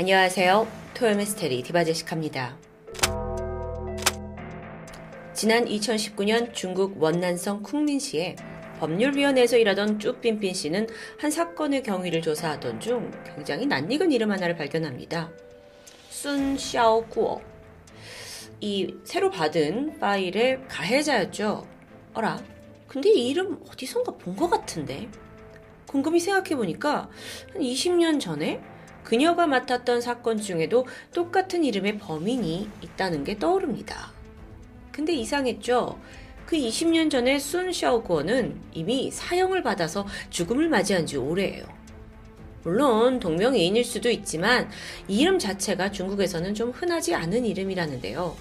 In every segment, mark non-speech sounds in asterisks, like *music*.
안녕하세요. 토요미스테리 디바제식합니다. 지난 2019년 중국 원난성 쿵민시에 법률위원회에서 일하던 쭈빈빈 씨는 한 사건의 경위를 조사하던 중 굉장히 낯익은 이름 하나를 발견합니다. 순 샤오구어. 이 새로 받은 파일의 가해자였죠. 어라, 근데 이 이름 어디선가 본 것 같은데? 곰곰이 생각해보니까 한 20년 전에 그녀가 맡았던 사건 중에도 똑같은 이름의 범인이 있다는 게 떠오릅니다. 근데 이상했죠? 그 20년 전에 순 샤오구어는 이미 사형을 받아서 죽음을 맞이한 지 오래예요. 물론 동명이인일 수도 있지만 이 이름 자체가 중국에서는 좀 흔하지 않은 이름이라는데요.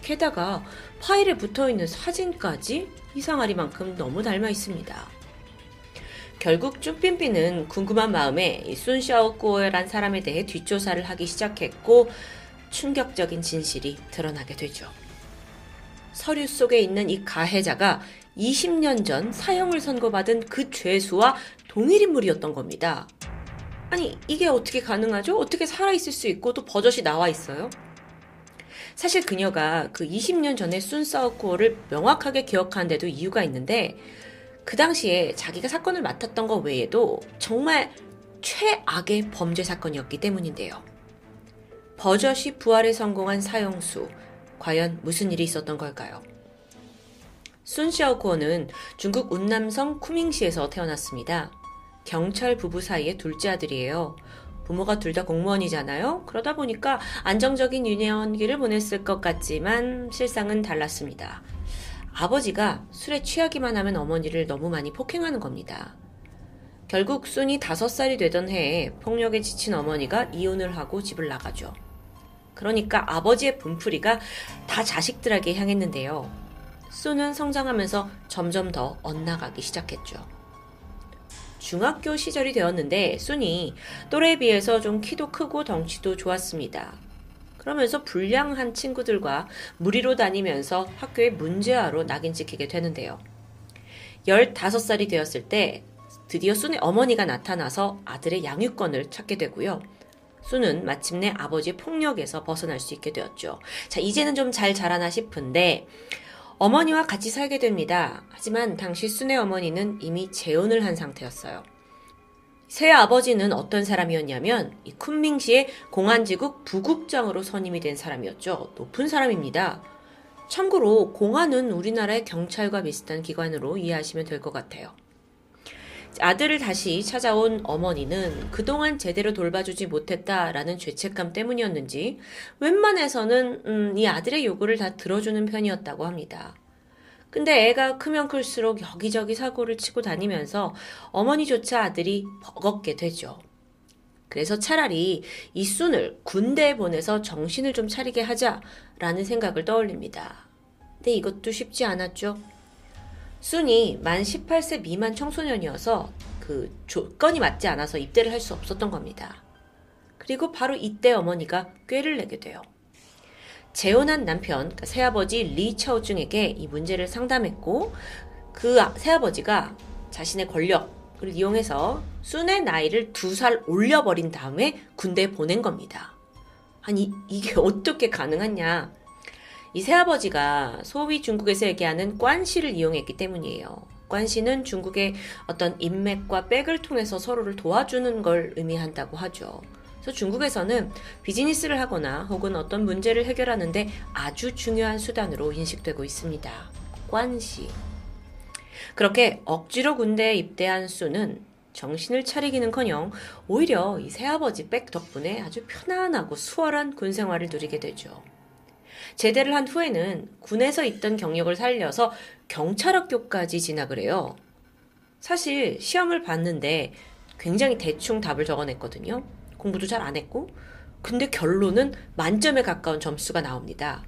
게다가 파일에 붙어 있는 사진까지 이상하리만큼 너무 닮아 있습니다. 결국 쭈빈빈은 궁금한 마음에 순 샤오구어란 사람에 대해 뒷조사를 하기 시작했고 충격적인 진실이 드러나게 되죠. 서류 속에 있는 이 가해자가 20년 전 사형을 선고받은 그 죄수와 동일 인물이었던 겁니다. 아니, 이게 어떻게 가능하죠? 어떻게 살아있을 수 있고 또 버젓이 나와 있어요? 사실 그녀가 그 20년 전에 순사우코어를 명확하게 기억하는데도 이유가 있는데 그 당시에 자기가 사건을 맡았던 것 외에도 정말 최악의 범죄 사건이었기 때문인데요. 버젓이 부활에 성공한 사형수, 과연 무슨 일이 있었던 걸까요? 순샤오코어는 중국 운남성 쿠밍시에서 태어났습니다. 경찰 부부 사이의 둘째 아들이에요. 부모가 둘 다 공무원이잖아요. 그러다 보니까 안정적인 유년기를 보냈을 것 같지만 실상은 달랐습니다. 아버지가 술에 취하기만 하면 어머니를 너무 많이 폭행하는 겁니다. 결국 순이 다섯 살이 되던 해에 폭력에 지친 어머니가 이혼을 하고 집을 나가죠. 그러니까 아버지의 분풀이가 다 자식들에게 향했는데요. 순은 성장하면서 점점 더 엇나가기 시작했죠. 중학교 시절이 되었는데 순이 또래에 비해서 좀 키도 크고 덩치도 좋았습니다. 그러면서 불량한 친구들과 무리로 다니면서 학교에 문제아로 낙인 찍히게 되는데요. 15살이 되었을 때 드디어 순의 어머니가 나타나서 아들의 양육권을 찾게 되고요. 수는 마침내 아버지의 폭력에서 벗어날 수 있게 되었죠. 자, 이제는 좀 잘 자라나 싶은데, 어머니와 같이 살게 됩니다. 하지만 당시 순의 어머니는 이미 재혼을 한 상태였어요. 새 아버지는 어떤 사람이었냐면 이 쿤밍시의 공안지국 부국장으로 선임이 된 사람이었죠. 높은 사람입니다. 참고로 공안은 우리나라의 경찰과 비슷한 기관으로 이해하시면 될 것 같아요. 아들을 다시 찾아온 어머니는 그동안 제대로 돌봐주지 못했다라는 죄책감 때문이었는지 웬만해서는 음, 이 아들의 요구를 다 들어주는 편이었다고 합니다. 근데 애가 크면 클수록 여기저기 사고를 치고 다니면서 어머니조차 아들이 버겁게 되죠. 그래서 차라리 이 순을 군대에 보내서 정신을 좀 차리게 하자라는 생각을 떠올립니다. 근데 이것도 쉽지 않았죠. 순이 만 18세 미만 청소년이어서 그 조건이 맞지 않아서 입대를 할 수 없었던 겁니다. 그리고 바로 이때 어머니가 꾀를 내게 돼요. 재혼한 남편, 그러니까 새아버지 리 차오증에게 이 문제를 상담했고 그 아, 새아버지가 자신의 권력을 이용해서 순의 나이를 두 살 올려버린 다음에 군대에 보낸 겁니다. 아니 이게 *laughs* 어떻게 가능하냐? 이 새아버지가 소위 중국에서 얘기하는 관시를 이용했기 때문이에요. 관시는 중국의 어떤 인맥과 백을 통해서 서로를 도와주는 걸 의미한다고 하죠. 그래서 중국에서는 비즈니스를 하거나 혹은 어떤 문제를 해결하는데 아주 중요한 수단으로 인식되고 있습니다. 관시. 그렇게 억지로 군대에 입대한 수는 정신을 차리기는커녕 오히려 이 새아버지 백 덕분에 아주 편안하고 수월한 군 생활을 누리게 되죠. 제대를 한 후에는 군에서 있던 경력을 살려서 경찰학교까지 진학을 해요. 사실 시험을 봤는데 굉장히 대충 답을 적어냈거든요. 공부도 잘 안 했고. 근데 결론은 만점에 가까운 점수가 나옵니다.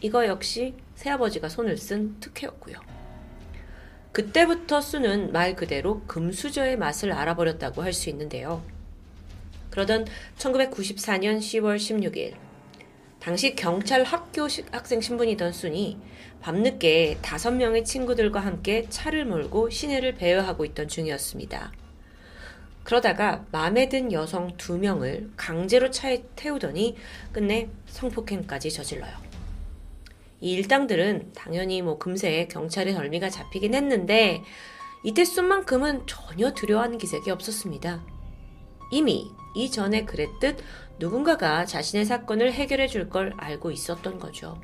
이거 역시 새아버지가 손을 쓴 특혜였고요. 그때부터 수는 말 그대로 금수저의 맛을 알아버렸다고 할 수 있는데요. 그러던 1994년 10월 16일, 당시 경찰 학교 학생 신분이던 순이 밤늦게 다섯 명의 친구들과 함께 차를 몰고 시내를 배회하고 있던 중이었습니다. 그러다가 마음에 든 여성 두 명을 강제로 차에 태우더니 끝내 성폭행까지 저질러요. 이 일당들은 당연히 뭐 금세 경찰의 덜미가 잡히긴 했는데 이때 순만큼은 전혀 두려워하는 기색이 없었습니다. 이미 이전에 그랬듯 누군가가 자신의 사건을 해결해 줄 걸 알고 있었던 거죠.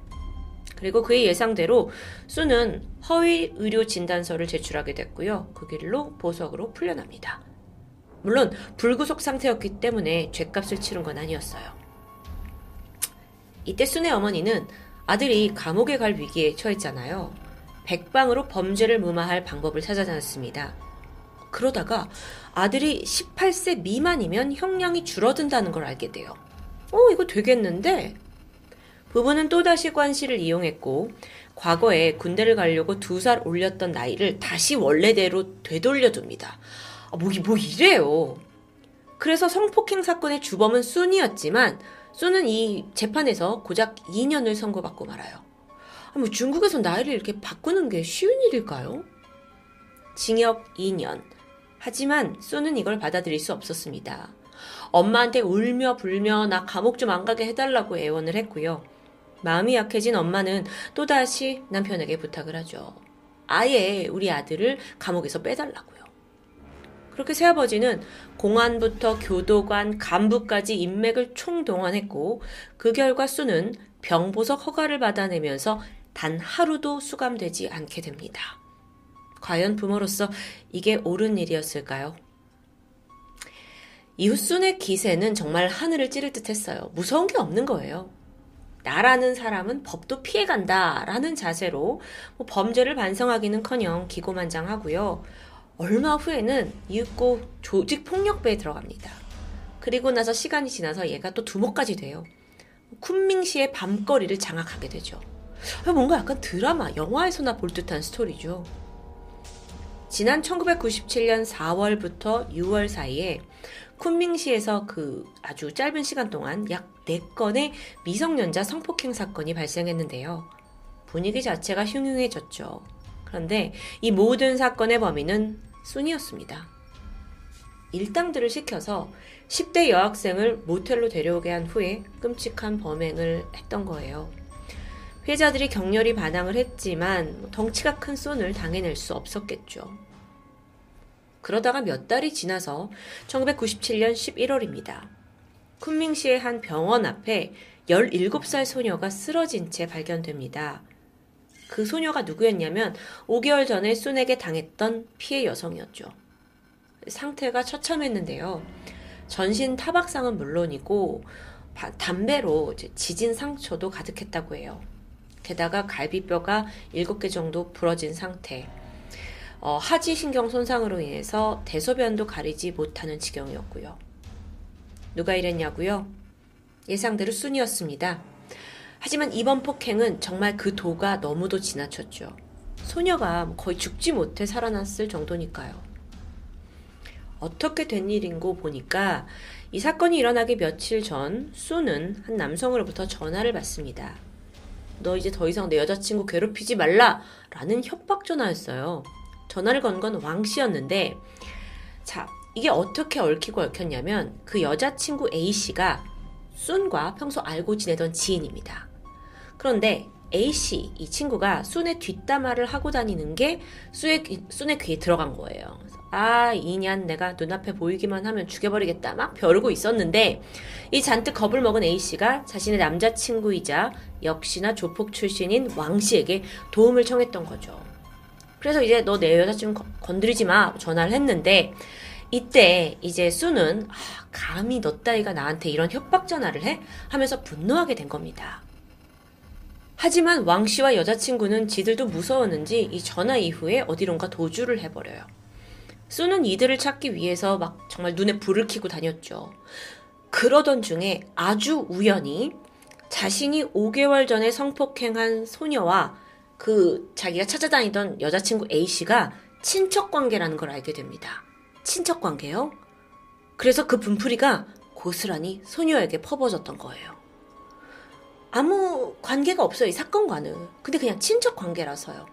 그리고 그의 예상대로 수는 허위 의료 진단서를 제출하게 됐고요. 그 길로 보석으로 풀려납니다. 물론 불구속 상태였기 때문에 죗값을 치른 건 아니었어요. 이때 순의 어머니는 아들이 감옥에 갈 위기에 처했잖아요. 백방으로 범죄를 무마할 방법을 찾아다녔습니다. 그러다가 아들이 18세 미만이면 형량이 줄어든다는 걸 알게 돼요. 어, 이거 되겠는데? 부부는 또다시 관시를 이용했고, 과거에 군대를 가려고 두 살 올렸던 나이를 다시 원래대로 되돌려둡니다. 아, 뭐, 뭐 이래요. 그래서 성폭행 사건의 주범은 순이었지만, 순은 이 재판에서 고작 2년을 선고받고 말아요. 아, 뭐 중국에서 나이를 이렇게 바꾸는 게 쉬운 일일까요? 징역 2년. 하지만 쏘는 이걸 받아들일 수 없었습니다. 엄마한테 울며 불며 나 감옥 좀 안 가게 해달라고 애원을 했고요. 마음이 약해진 엄마는 또다시 남편에게 부탁을 하죠. 아예 우리 아들을 감옥에서 빼달라고요. 그렇게 새아버지는 공안부터 교도관, 간부까지 인맥을 총동원했고 그 결과 수는 병보석 허가를 받아내면서 단 하루도 수감되지 않게 됩니다. 과연 부모로서 이게 옳은 일이었을까요? 이후 순의 기세는 정말 하늘을 찌를 듯 했어요. 무서운 게 없는 거예요. 나라는 사람은 법도 피해간다 라는 자세로 뭐 범죄를 반성하기는 커녕 기고만장하고요. 얼마 후에는 이윽고 조직 폭력배에 들어갑니다. 그리고 나서 시간이 지나서 얘가 또 두목까지 돼요. 쿤밍시의 밤거리를 장악하게 되죠. 뭔가 약간 드라마, 영화에서나 볼 듯한 스토리죠. 지난 1997년 4월부터 6월 사이에 쿤밍시에서 그 아주 짧은 시간 동안 약 4건의 미성년자 성폭행 사건이 발생했는데요. 분위기 자체가 흉흉해졌죠. 그런데 이 모든 사건의 범인은 순이었습니다. 일당들을 시켜서 10대 여학생을 모텔로 데려오게 한 후에 끔찍한 범행을 했던 거예요. 피해자들이 격렬히 반항을 했지만 덩치가 큰 쏜을 당해낼 수 없었겠죠. 그러다가 몇 달이 지나서 1997년 11월입니다. 쿤밍시의 한 병원 앞에 17살 소녀가 쓰러진 채 발견됩니다. 그 소녀가 누구였냐면 5개월 전에 쏜에게 당했던 피해 여성이었죠. 상태가 처참했는데요. 전신 타박상은 물론이고 담배로 지진 상처도 가득했다고 해요. 게다가 갈비뼈가 7개 정도 부러진 상태. 어, 하지 신경 손상으로 인해서 대소변도 가리지 못하는 지경이었고요. 누가 이랬냐고요? 예상대로 순이었습니다. 하지만 이번 폭행은 정말 그 도가 너무도 지나쳤죠. 소녀가 거의 죽지 못해 살아났을 정도니까요. 어떻게 된 일인고 보니까 이 사건이 일어나기 며칠 전 수는 한 남성으로부터 전화를 받습니다. 너 이제 더 이상 내 여자친구 괴롭히지 말라! 라는 협박 전화였어요. 전화를 건 건 왕 씨였는데, 자, 이게 어떻게 얽히고 얽혔냐면, 그 여자친구 A씨가 순과 평소 알고 지내던 지인입니다. 그런데 A씨, 이 친구가 순의 뒷담화를 하고 다니는 게 순의, 순의 귀에 들어간 거예요. 아, 이년 내가 눈앞에 보이기만 하면 죽여버리겠다. 막 벼르고 있었는데, 이 잔뜩 겁을 먹은 A씨가 자신의 남자친구이자 역시나 조폭 출신인 왕씨에게 도움을 청했던 거죠. 그래서 이제 너 내 여자친구 건드리지 마. 전화를 했는데, 이때 이제 수는, 아, 감히 너 따위가 나한테 이런 협박 전화를 해? 하면서 분노하게 된 겁니다. 하지만 왕 씨와 여자친구는 지들도 무서웠는지 이 전화 이후에 어디론가 도주를 해버려요. 수는 이들을 찾기 위해서 막 정말 눈에 불을 켜고 다녔죠. 그러던 중에 아주 우연히 자신이 5개월 전에 성폭행한 소녀와 그 자기가 찾아다니던 여자친구 A씨가 친척 관계라는 걸 알게 됩니다. 친척 관계요? 그래서 그 분풀이가 고스란히 소녀에게 퍼버졌던 거예요. 아무 관계가 없어요, 이 사건과는. 근데 그냥 친척 관계라서요.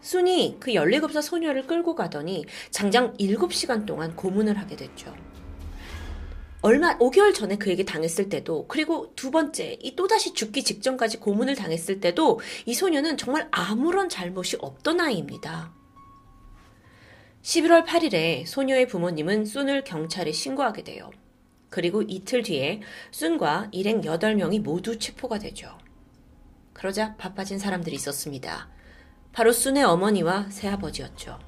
순이 그 17살 소녀를 끌고 가더니 장장 7시간 동안 고문을 하게 됐죠. 얼마 5개월 전에 그에게 당했을 때도 그리고 두 번째 이 또다시 죽기 직전까지 고문을 당했을 때도 이 소녀는 정말 아무런 잘못이 없던 아이입니다. 11월 8일에 소녀의 부모님은 순을 경찰에 신고하게 돼요. 그리고 이틀 뒤에 순과 일행 8명이 모두 체포가 되죠. 그러자 바빠진 사람들이 있었습니다. 바로 순의 어머니와 새아버지였죠.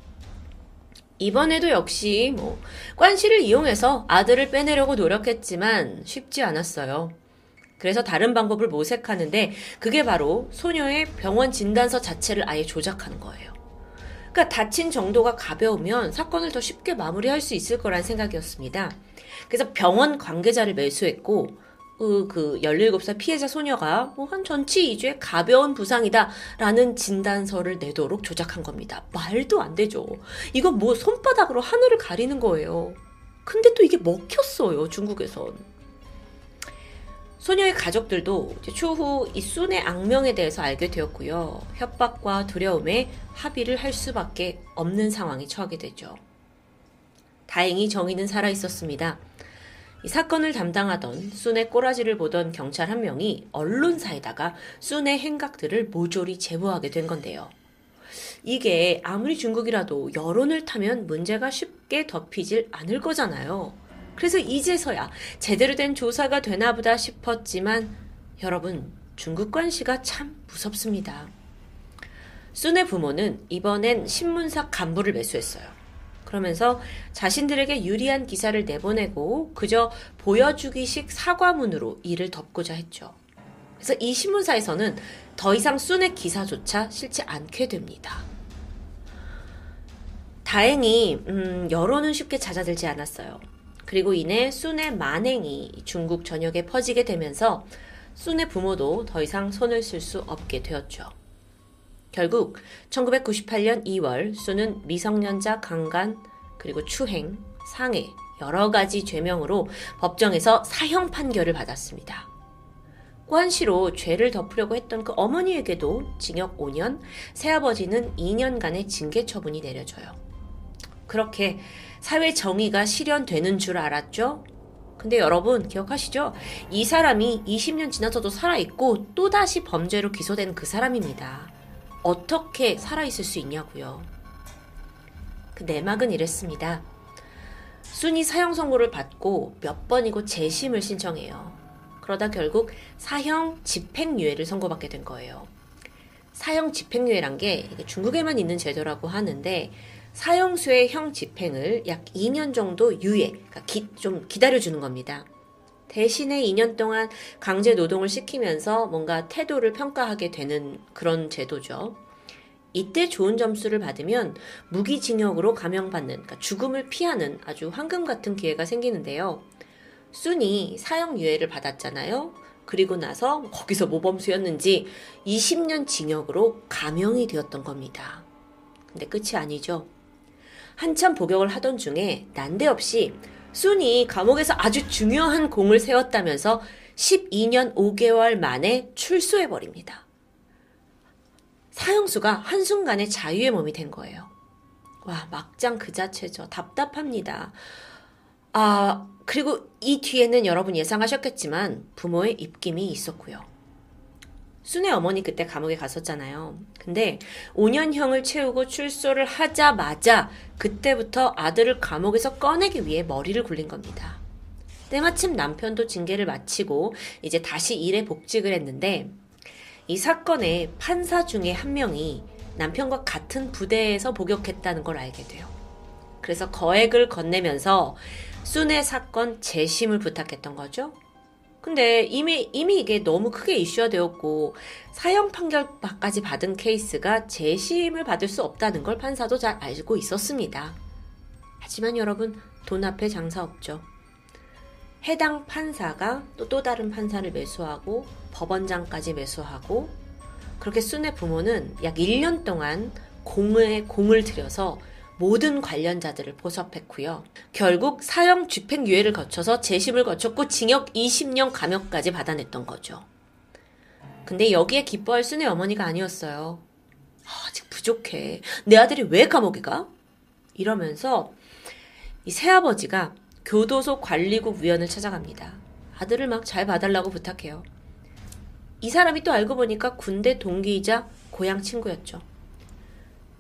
이번에도 역시 뭐 관시를 이용해서 아들을 빼내려고 노력했지만 쉽지 않았어요. 그래서 다른 방법을 모색하는데 그게 바로 소녀의 병원 진단서 자체를 아예 조작하는 거예요. 그러니까 다친 정도가 가벼우면 사건을 더 쉽게 마무리할 수 있을 거란 생각이었습니다. 그래서 병원 관계자를 매수했고 그, 그 17살 피해자 소녀가 뭐 한 전치 2주의 가벼운 부상이다라는 진단서를 내도록 조작한 겁니다. 말도 안 되죠. 이거 뭐 손바닥으로 하늘을 가리는 거예요. 근데 또 이게 먹혔어요, 중국에선. 소녀의 가족들도 추후 이 순의 악명에 대해서 알게 되었고요. 협박과 두려움에 합의를 할 수밖에 없는 상황이 처하게 되죠. 다행히 정의는 살아 있었습니다. 이 사건을 담당하던 순의 꼬라지를 보던 경찰 한 명이 언론사에다가 순의 행각들을 모조리 제보하게 된 건데요. 이게 아무리 중국이라도 여론을 타면 문제가 쉽게 덮이질 않을 거잖아요. 그래서 이제서야 제대로 된 조사가 되나 보다 싶었지만 여러분, 중국 관시가 참 무섭습니다. 순의 부모는 이번엔 신문사 간부를 매수했어요. 그러면서 자신들에게 유리한 기사를 내보내고 그저 보여주기식 사과문으로 이를 덮고자 했죠. 그래서 이 신문사에서는 더 이상 순의 기사조차 실지 않게 됩니다. 다행히 음, 여론은 쉽게 잦아들지 않았어요. 그리고 이내 순의 만행이 중국 전역에 퍼지게 되면서 순의 부모도 더 이상 손을 쓸 수 없게 되었죠. 결국 1998년 2월 수는 미성년자 강간 그리고 추행, 상해 여러 가지 죄명으로 법정에서 사형 판결을 받았습니다. 관시로 죄를 덮으려고 했던 그 어머니에게도 징역 5년, 새아버지는 2년간의 징계 처분이 내려져요. 그렇게 사회 정의가 실현되는 줄 알았죠? 근데 여러분 기억하시죠? 이 사람이 20년 지나서도 살아있고 또다시 범죄로 기소된 그 사람입니다. 어떻게 살아있을 수 있냐고요. 그 내막은 이랬습니다. 순이 사형 선고를 받고 몇 번이고 재심을 신청해요. 그러다 결국 사형 집행유예를 선고받게 된 거예요. 사형 집행유예란 게 중국에만 있는 제도라고 하는데 사형수의 형 집행을 약 2년 정도 유예, 그러니까 기, 좀 기다려주는 겁니다. 대신에 2년 동안 강제 노동을 시키면서 뭔가 태도를 평가하게 되는 그런 제도죠. 이때 좋은 점수를 받으면 무기징역으로 감형받는, 그러니까 죽음을 피하는 아주 황금 같은 기회가 생기는데요. 순이 사형 유예를 받았잖아요. 그리고 나서 거기서 모범수였는지 20년 징역으로 감형이 되었던 겁니다. 근데 끝이 아니죠. 한참 복역을 하던 중에 난데없이 순이 감옥에서 아주 중요한 공을 세웠다면서 12년 5개월 만에 출소해버립니다. 사형수가 한순간에 자유의 몸이 된 거예요. 와, 막장 그 자체죠. 답답합니다. 아, 그리고 이 뒤에는 여러분 예상하셨겠지만 부모의 입김이 있었고요. 순의 어머니 그때 감옥에 갔었잖아요. 근데 5년형을 채우고 출소를 하자마자 그때부터 아들을 감옥에서 꺼내기 위해 머리를 굴린 겁니다. 때마침 남편도 징계를 마치고 이제 다시 일에 복직을 했는데 이 사건의 판사 중에 한 명이 남편과 같은 부대에서 복역했다는 걸 알게 돼요. 그래서 거액을 건네면서 순의 사건 재심을 부탁했던 거죠. 근데 이미, 이미 이게 너무 크게 이슈화 되었고, 사형 판결까지 받은 케이스가 재심을 받을 수 없다는 걸 판사도 잘 알고 있었습니다. 하지만 여러분, 돈 앞에 장사 없죠. 해당 판사가 또, 또 다른 판사를 매수하고, 법원장까지 매수하고, 그렇게 순의 부모는 약 1년 동안 공에 공을 들여서 모든 관련자들을 포섭했고요. 결국 사형 집행유예를 거쳐서 재심을 거쳤고 징역 20년 감형까지 받아냈던 거죠. 근데 여기에 기뻐할 순의 어머니가 아니었어요. 아직 부족해. 내 아들이 왜 감옥에 가? 이러면서 이 새아버지가 교도소 관리국 위원을 찾아갑니다. 아들을 막 잘 봐달라고 부탁해요. 이 사람이 또 알고 보니까 군대 동기이자 고향 친구였죠.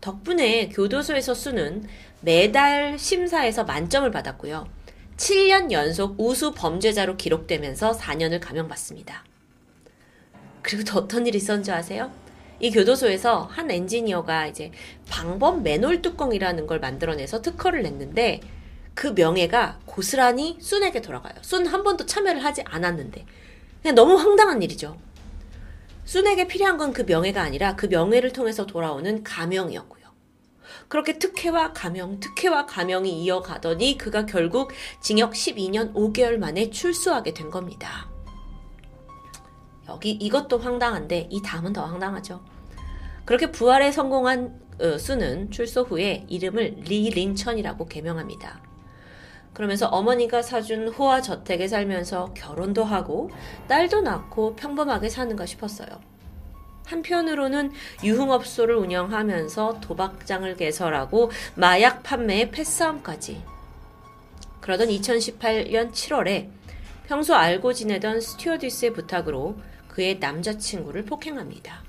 덕분에 교도소에서 수는 매달 심사에서 만점을 받았고요. 7년 연속 우수 범죄자로 기록되면서 4년을 감형받습니다. 그리고 또 어떤 일이 있었는지 아세요? 이 교도소에서 한 엔지니어가 이제 방범 맨홀 뚜껑이라는 걸 만들어내서 특허를 냈는데 그 명예가 고스란히 순에게 돌아가요. 순 한 번도 참여를 하지 않았는데. 그냥 너무 황당한 일이죠. 순에게 필요한 건 그 명예가 아니라 그 명예를 통해서 돌아오는 가명이었고요. 그렇게 특혜와 가명, 특혜와 가명이 이어가더니 그가 결국 징역 12년 5개월 만에 출소하게 된 겁니다. 여기 이것도 황당한데 이 다음은 더 황당하죠. 그렇게 부활에 성공한 어, 수는 출소 후에 이름을 리 린천이라고 개명합니다. 그러면서 어머니가 사준 호화 저택에 살면서 결혼도 하고 딸도 낳고 평범하게 사는가 싶었어요. 한편으로는 유흥업소를 운영하면서 도박장을 개설하고 마약 판매에 패싸움까지. 그러던 2018년 7월에 평소 알고 지내던 스튜어디스의 부탁으로 그의 남자친구를 폭행합니다.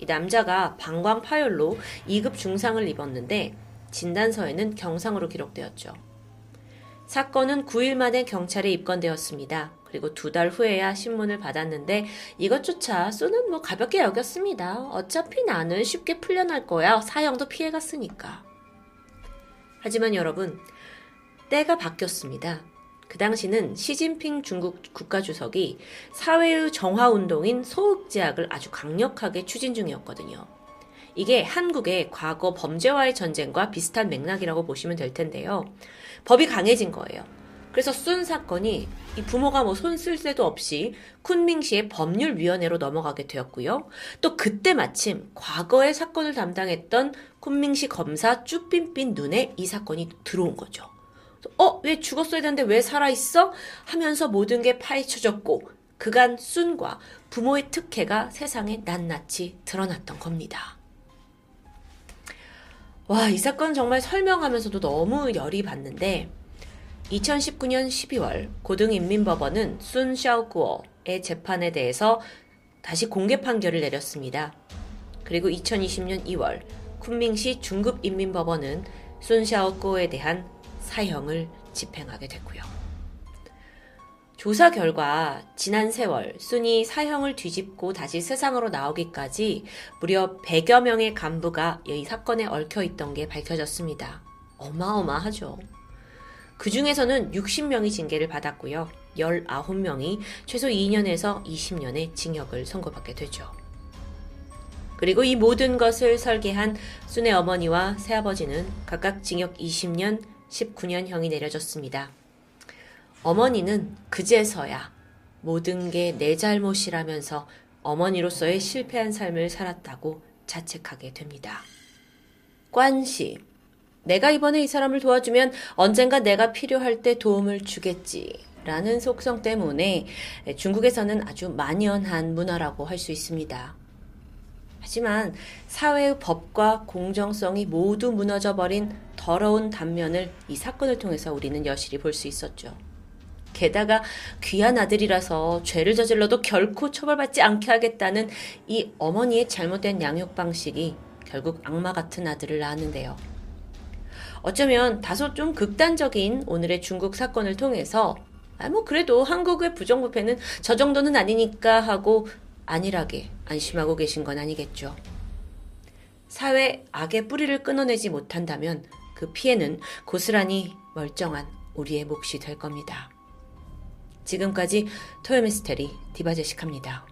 이 남자가 방광 파열로 2급 중상을 입었는데 진단서에는 경상으로 기록되었죠. 사건은 9일 만에 경찰에 입건되었습니다. 그리고 두 달 후에야 신문을 받았는데 이것조차 쏘는 뭐 가볍게 여겼습니다. 어차피 나는 쉽게 풀려날 거야. 사형도 피해갔으니까. 하지만 여러분, 때가 바뀌었습니다. 그 당시는 시진핑 중국 국가주석이 사회의 정화운동인 소흑제약을 아주 강력하게 추진 중이었거든요. 이게 한국의 과거 범죄와의 전쟁과 비슷한 맥락이라고 보시면 될 텐데요. 법이 강해진 거예요. 그래서 순 사건이 이 부모가 뭐 손 쓸 새도 없이 쿤밍시의 법률위원회로 넘어가게 되었고요. 또 그때 마침 과거의 사건을 담당했던 쿤밍시 검사 쭈삣삣 눈에 이 사건이 들어온 거죠. 어, 왜 죽었어야 되는데 왜 살아있어? 하면서 모든 게 파헤쳐졌고, 그간 순과 부모의 특혜가 세상에 낱낱이 드러났던 겁니다. 와, 이 사건 정말 설명하면서도 너무 열이 받는데, 2019년 12월 고등인민법원은 순 샤오구어의 재판에 대해서 다시 공개 판결을 내렸습니다. 그리고 2020년 2월 쿤밍시 중급인민법원은 순 샤오구어에 대한 사형을 집행하게 됐고요. 조사 결과 지난 세월 순이 사형을 뒤집고 다시 세상으로 나오기까지 무려 100여 명의 간부가 이 사건에 얽혀 있던 게 밝혀졌습니다. 어마어마하죠. 그 중에서는 60명이 징계를 받았고요. 19명이 최소 2년에서 20년의 징역을 선고받게 되죠. 그리고 이 모든 것을 설계한 순의 어머니와 새아버지는 각각 징역 20년, 19년형이 내려졌습니다. 어머니는 그제서야 모든 게 내 잘못이라면서 어머니로서의 실패한 삶을 살았다고 자책하게 됩니다. 관시. 내가 이번에 이 사람을 도와주면 언젠가 내가 필요할 때 도움을 주겠지. 라는 속성 때문에 중국에서는 아주 만연한 문화라고 할 수 있습니다. 하지만 사회의 법과 공정성이 모두 무너져버린 더러운 단면을 이 사건을 통해서 우리는 여실히 볼 수 있었죠. 게다가 귀한 아들이라서 죄를 저질러도 결코 처벌받지 않게 하겠다는 이 어머니의 잘못된 양육 방식이 결국 악마 같은 아들을 낳았는데요. 어쩌면 다소 좀 극단적인 오늘의 중국 사건을 통해서 아, 뭐 그래도 한국의 부정부패는 저 정도는 아니니까 하고 안일하게 안심하고 계신 건 아니겠죠. 사회 악의 뿌리를 끊어내지 못한다면 그 피해는 고스란히 멀쩡한 우리의 몫이 될 겁니다. 지금까지 토요미스테리 디바제식합니다.